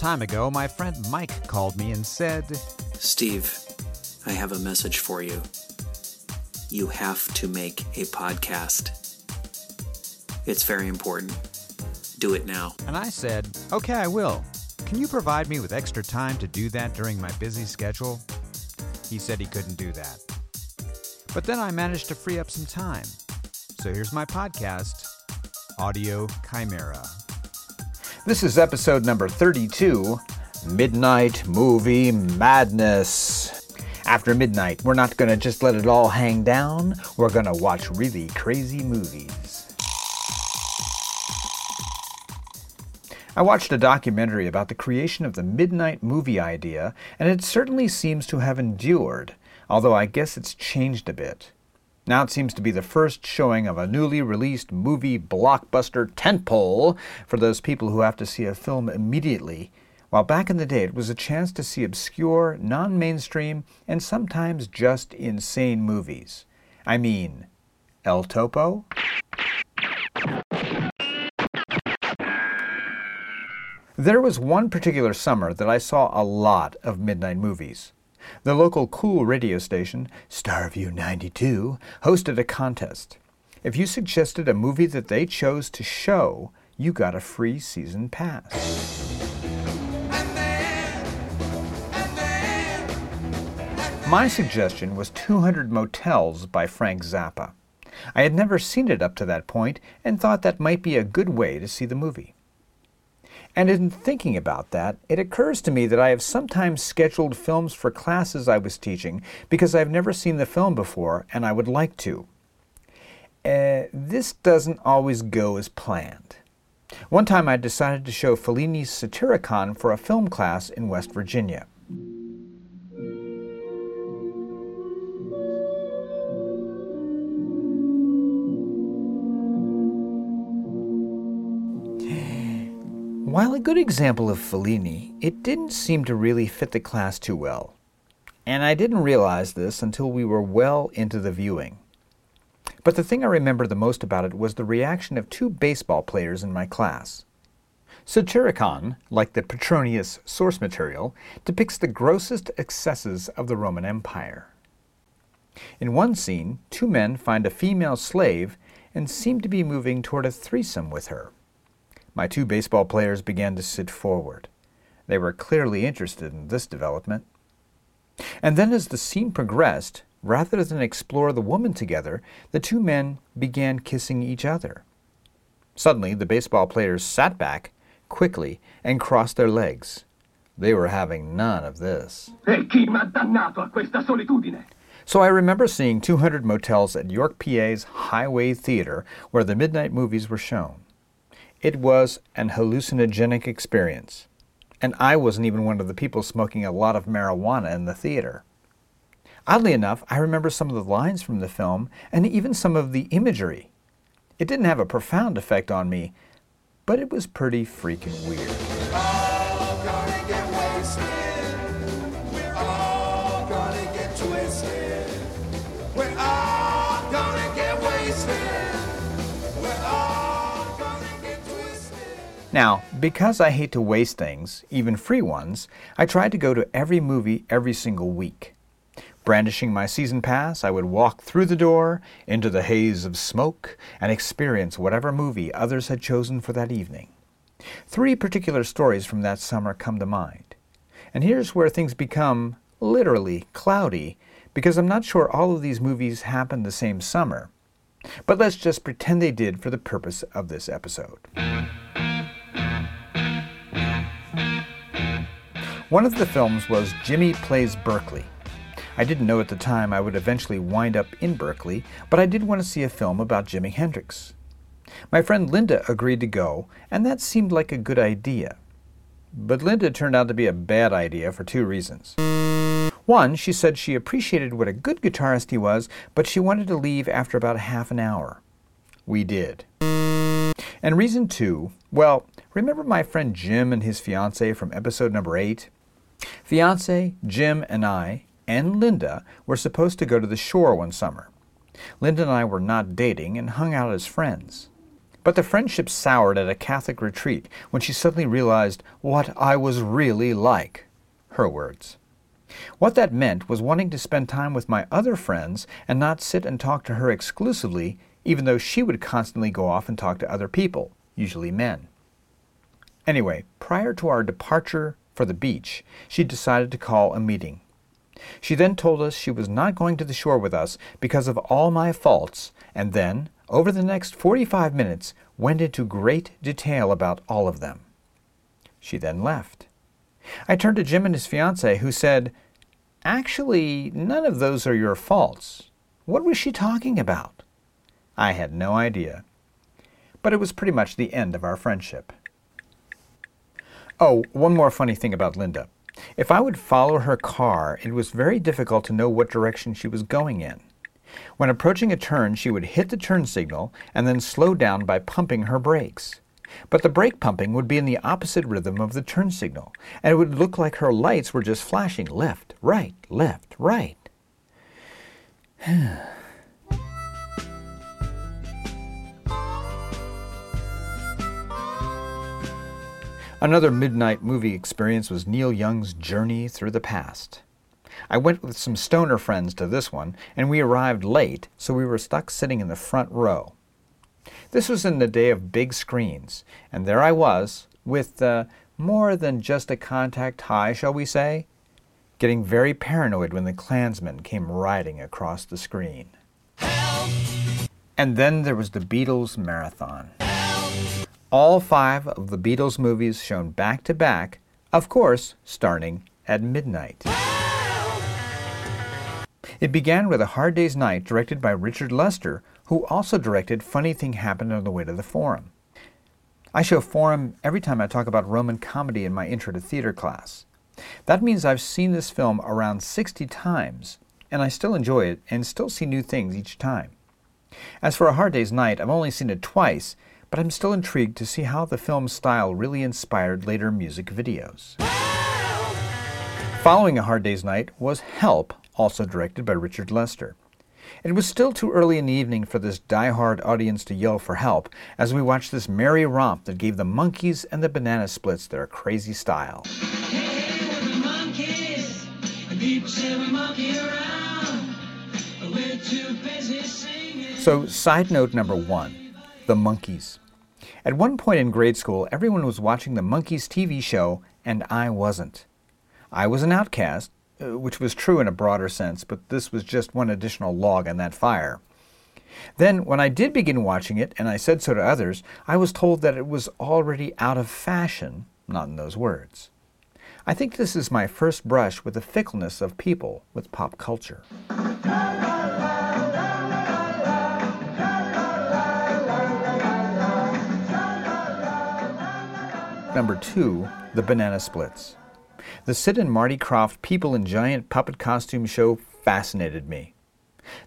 Time ago, my friend Mike called me and said, Steve, I have a message for you. You have to make a podcast. It's very important. Do it now. And I said, Okay, I will. Can you provide me with extra time to do that during my busy schedule? He said he couldn't do that. But then I managed to free up some time. So here's my podcast, Audio Chimera. This is episode number 32 Midnight Movie Madness. After midnight, we're not to just let it all hang down, we're to watch really crazy movies. I watched a documentary about the creation of the midnight movie idea, and it certainly seems to have endured, although I guess it's changed a bit. Now it seems to be the first showing of a newly released movie blockbuster tentpole for those people who have to see a film immediately, while back in the day it was a chance to see obscure, non mainstream, and sometimes just insane movies. I mean, El Topo? There was one particular summer that I saw a lot of midnight movies. The local cool radio station, Starview 92, hosted a contest. If you suggested a movie that they chose to show, you got a free season pass. My suggestion was 200 Motels by Frank Zappa. I had never seen it up to that point and thought that might be a good way to see the movie. And in thinking about that, it occurs to me that I have sometimes scheduled films for classes I was teaching because I've never seen the film before and I would like to. Uh, this doesn't always go as planned. One time I decided to show Fellini's Satyricon for a film class in West Virginia. While a good example of Fellini, it didn't seem to really fit the class too well. And I didn't realize this until we were well into the viewing. But the thing I remember the most about it was the reaction of two baseball players in my class. Satyricon, like the Petronius source material, depicts the grossest excesses of the Roman Empire. In one scene, two men find a female slave and seem to be moving toward a threesome with her. My two baseball players began to sit forward. They were clearly interested in this development. And then, as the scene progressed, rather than explore the woman together, the two men began kissing each other. Suddenly, the baseball players sat back quickly and crossed their legs. They were having none of this. So I remember seeing 200 motels at York, PA's Highway Theater, where the midnight movies were shown. It was an hallucinogenic experience. And I wasn't even one of the people smoking a lot of marijuana in the theater. Oddly enough, I remember some of the lines from the film and even some of the imagery. It didn't have a profound effect on me, but it was pretty freaking weird. Now, because I hate to waste things, even free ones, I tried to go to every movie every single week. Brandishing my season pass, I would walk through the door, into the haze of smoke, and experience whatever movie others had chosen for that evening. Three particular stories from that summer come to mind. And here's where things become literally cloudy, because I'm not sure all of these movies happened the same summer. But let's just pretend they did for the purpose of this episode. One of the films was Jimi Plays Berkeley. I didn't know at the time I would eventually wind up in Berkeley, but I did want to see a film about Jimi Hendrix. My friend Linda agreed to go, and that seemed like a good idea. But Linda turned out to be a bad idea for two reasons. One, she said she appreciated what a good guitarist he was, but she wanted to leave after about half an hour. We did. And reason two, well, remember my friend Jim and his fiancee from episode number eight? Fiance, Jim, and I, and Linda were supposed to go to the shore one summer. Linda and I were not dating and hung out as friends. But the friendship soured at a Catholic retreat when she suddenly realized what I was really like. Her words. What that meant was wanting to spend time with my other friends and not sit and talk to her exclusively, even though she would constantly go off and talk to other people, usually men. Anyway, prior to our departure for the beach, she decided to call a meeting. She then told us she was not going to the shore with us because of all my faults, and then, over the next 45 minutes, went into great detail about all of them. She then left. I turned to Jim and his fiancee, who said, Actually, none of those are your faults. What was she talking about? I had no idea. But it was pretty much the end of our friendship. Oh, one more funny thing about Linda. If I would follow her car, it was very difficult to know what direction she was going in. When approaching a turn, she would hit the turn signal and then slow down by pumping her brakes. But the brake pumping would be in the opposite rhythm of the turn signal, and it would look like her lights were just flashing left, right, left, right. Another midnight movie experience was Neil Young's Journey Through the Past. I went with some stoner friends to this one, and we arrived late, so we were stuck sitting in the front row. This was in the day of big screens, and there I was, with uh, more than just a contact high, shall we say, getting very paranoid when the Klansmen came riding across the screen. Help! And then there was the Beatles marathon. Help! All five of the Beatles movies shown back to back, of course, starting at midnight. It began with A Hard Day's Night, directed by Richard Lester, who also directed Funny Thing Happened on the Way to the Forum. I show Forum every time I talk about Roman comedy in my Intro to Theater class. That means I've seen this film around 60 times, and I still enjoy it and still see new things each time. As for A Hard Day's Night, I've only seen it twice, but I'm still intrigued to see how the film's style really inspired later music videos. Following A Hard Day's Night was Help, also directed by Richard Lester. It was still too early in the evening for this die-hard audience to yell for help as we watched this merry romp that gave the Monkees and the Banana Splits their crazy style. So, side note number one the Monkees. At one point in grade school, everyone was watching the Monkees TV show, and I wasn't. I was an outcast, uh, which was true in a broader sense, but this was just one additional log on that fire. Then, when I did begin watching it, and I said so to others, I was told that it was already out of fashion, not in those words. I think this is my first brush with the fickleness of people with pop culture. Number two, the banana splits. The Sid and Marty Krofft people in giant puppet costume show fascinated me.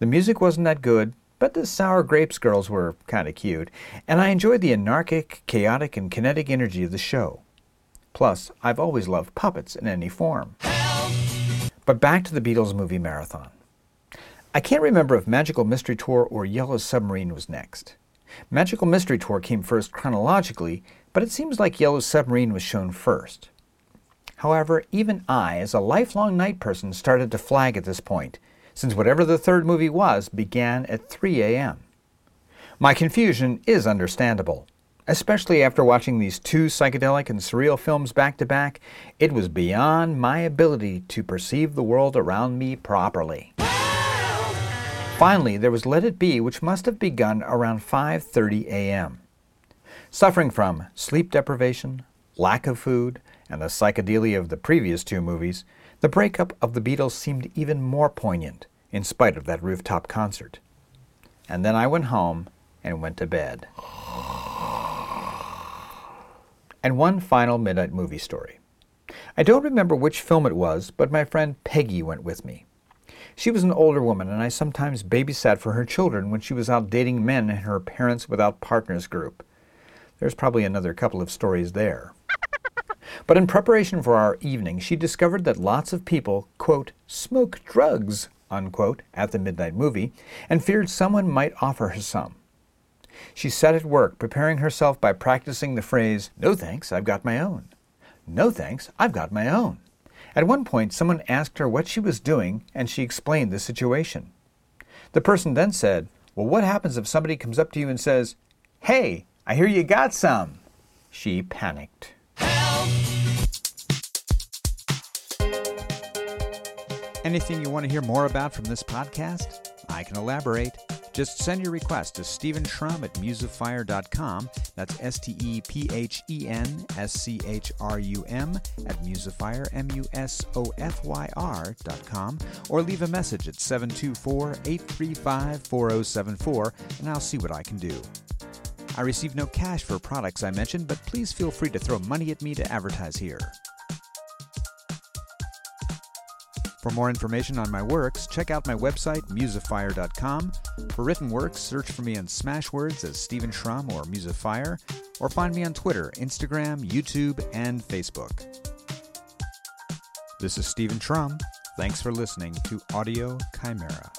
The music wasn't that good, but the Sour Grapes girls were kind of cute, and I enjoyed the anarchic, chaotic, and kinetic energy of the show. Plus, I've always loved puppets in any form. But back to the Beatles movie marathon. I can't remember if Magical Mystery Tour or Yellow Submarine was next. Magical Mystery Tour came first chronologically, but it seems like Yellow Submarine was shown first. However, even I, as a lifelong night person, started to flag at this point, since whatever the third movie was began at 3 a.m. My confusion is understandable. Especially after watching these two psychedelic and surreal films back to back, it was beyond my ability to perceive the world around me properly. Finally, there was Let It Be, which must have begun around 5:30 a.m. Suffering from sleep deprivation, lack of food, and the psychedelia of the previous two movies, the breakup of the Beatles seemed even more poignant in spite of that rooftop concert. And then I went home and went to bed. And one final midnight movie story. I don't remember which film it was, but my friend Peggy went with me. She was an older woman, and I sometimes babysat for her children when she was out dating men in her Parents Without Partners group. There's probably another couple of stories there. But in preparation for our evening, she discovered that lots of people, quote, smoke drugs, unquote, at the midnight movie, and feared someone might offer her some. She set at work, preparing herself by practicing the phrase, No thanks, I've got my own. No thanks, I've got my own. At one point, someone asked her what she was doing, and she explained the situation. The person then said, Well, what happens if somebody comes up to you and says, Hey, I hear you got some? She panicked. Anything you want to hear more about from this podcast? I can elaborate. Just send your request to Stephen Schrum at musafire.com. That's S T E P H E N S C H R U M at musafire, M U S O F Y R.com, or leave a message at 724 835 4074, and I'll see what I can do. I receive no cash for products I mention, but please feel free to throw money at me to advertise here. For more information on my works, check out my website, musafire.com. For written works, search for me on Smashwords as Stephen Schrum or Musafire, or find me on Twitter, Instagram, YouTube, and Facebook. This is Stephen Schrum. Thanks for listening to Audio Chimera.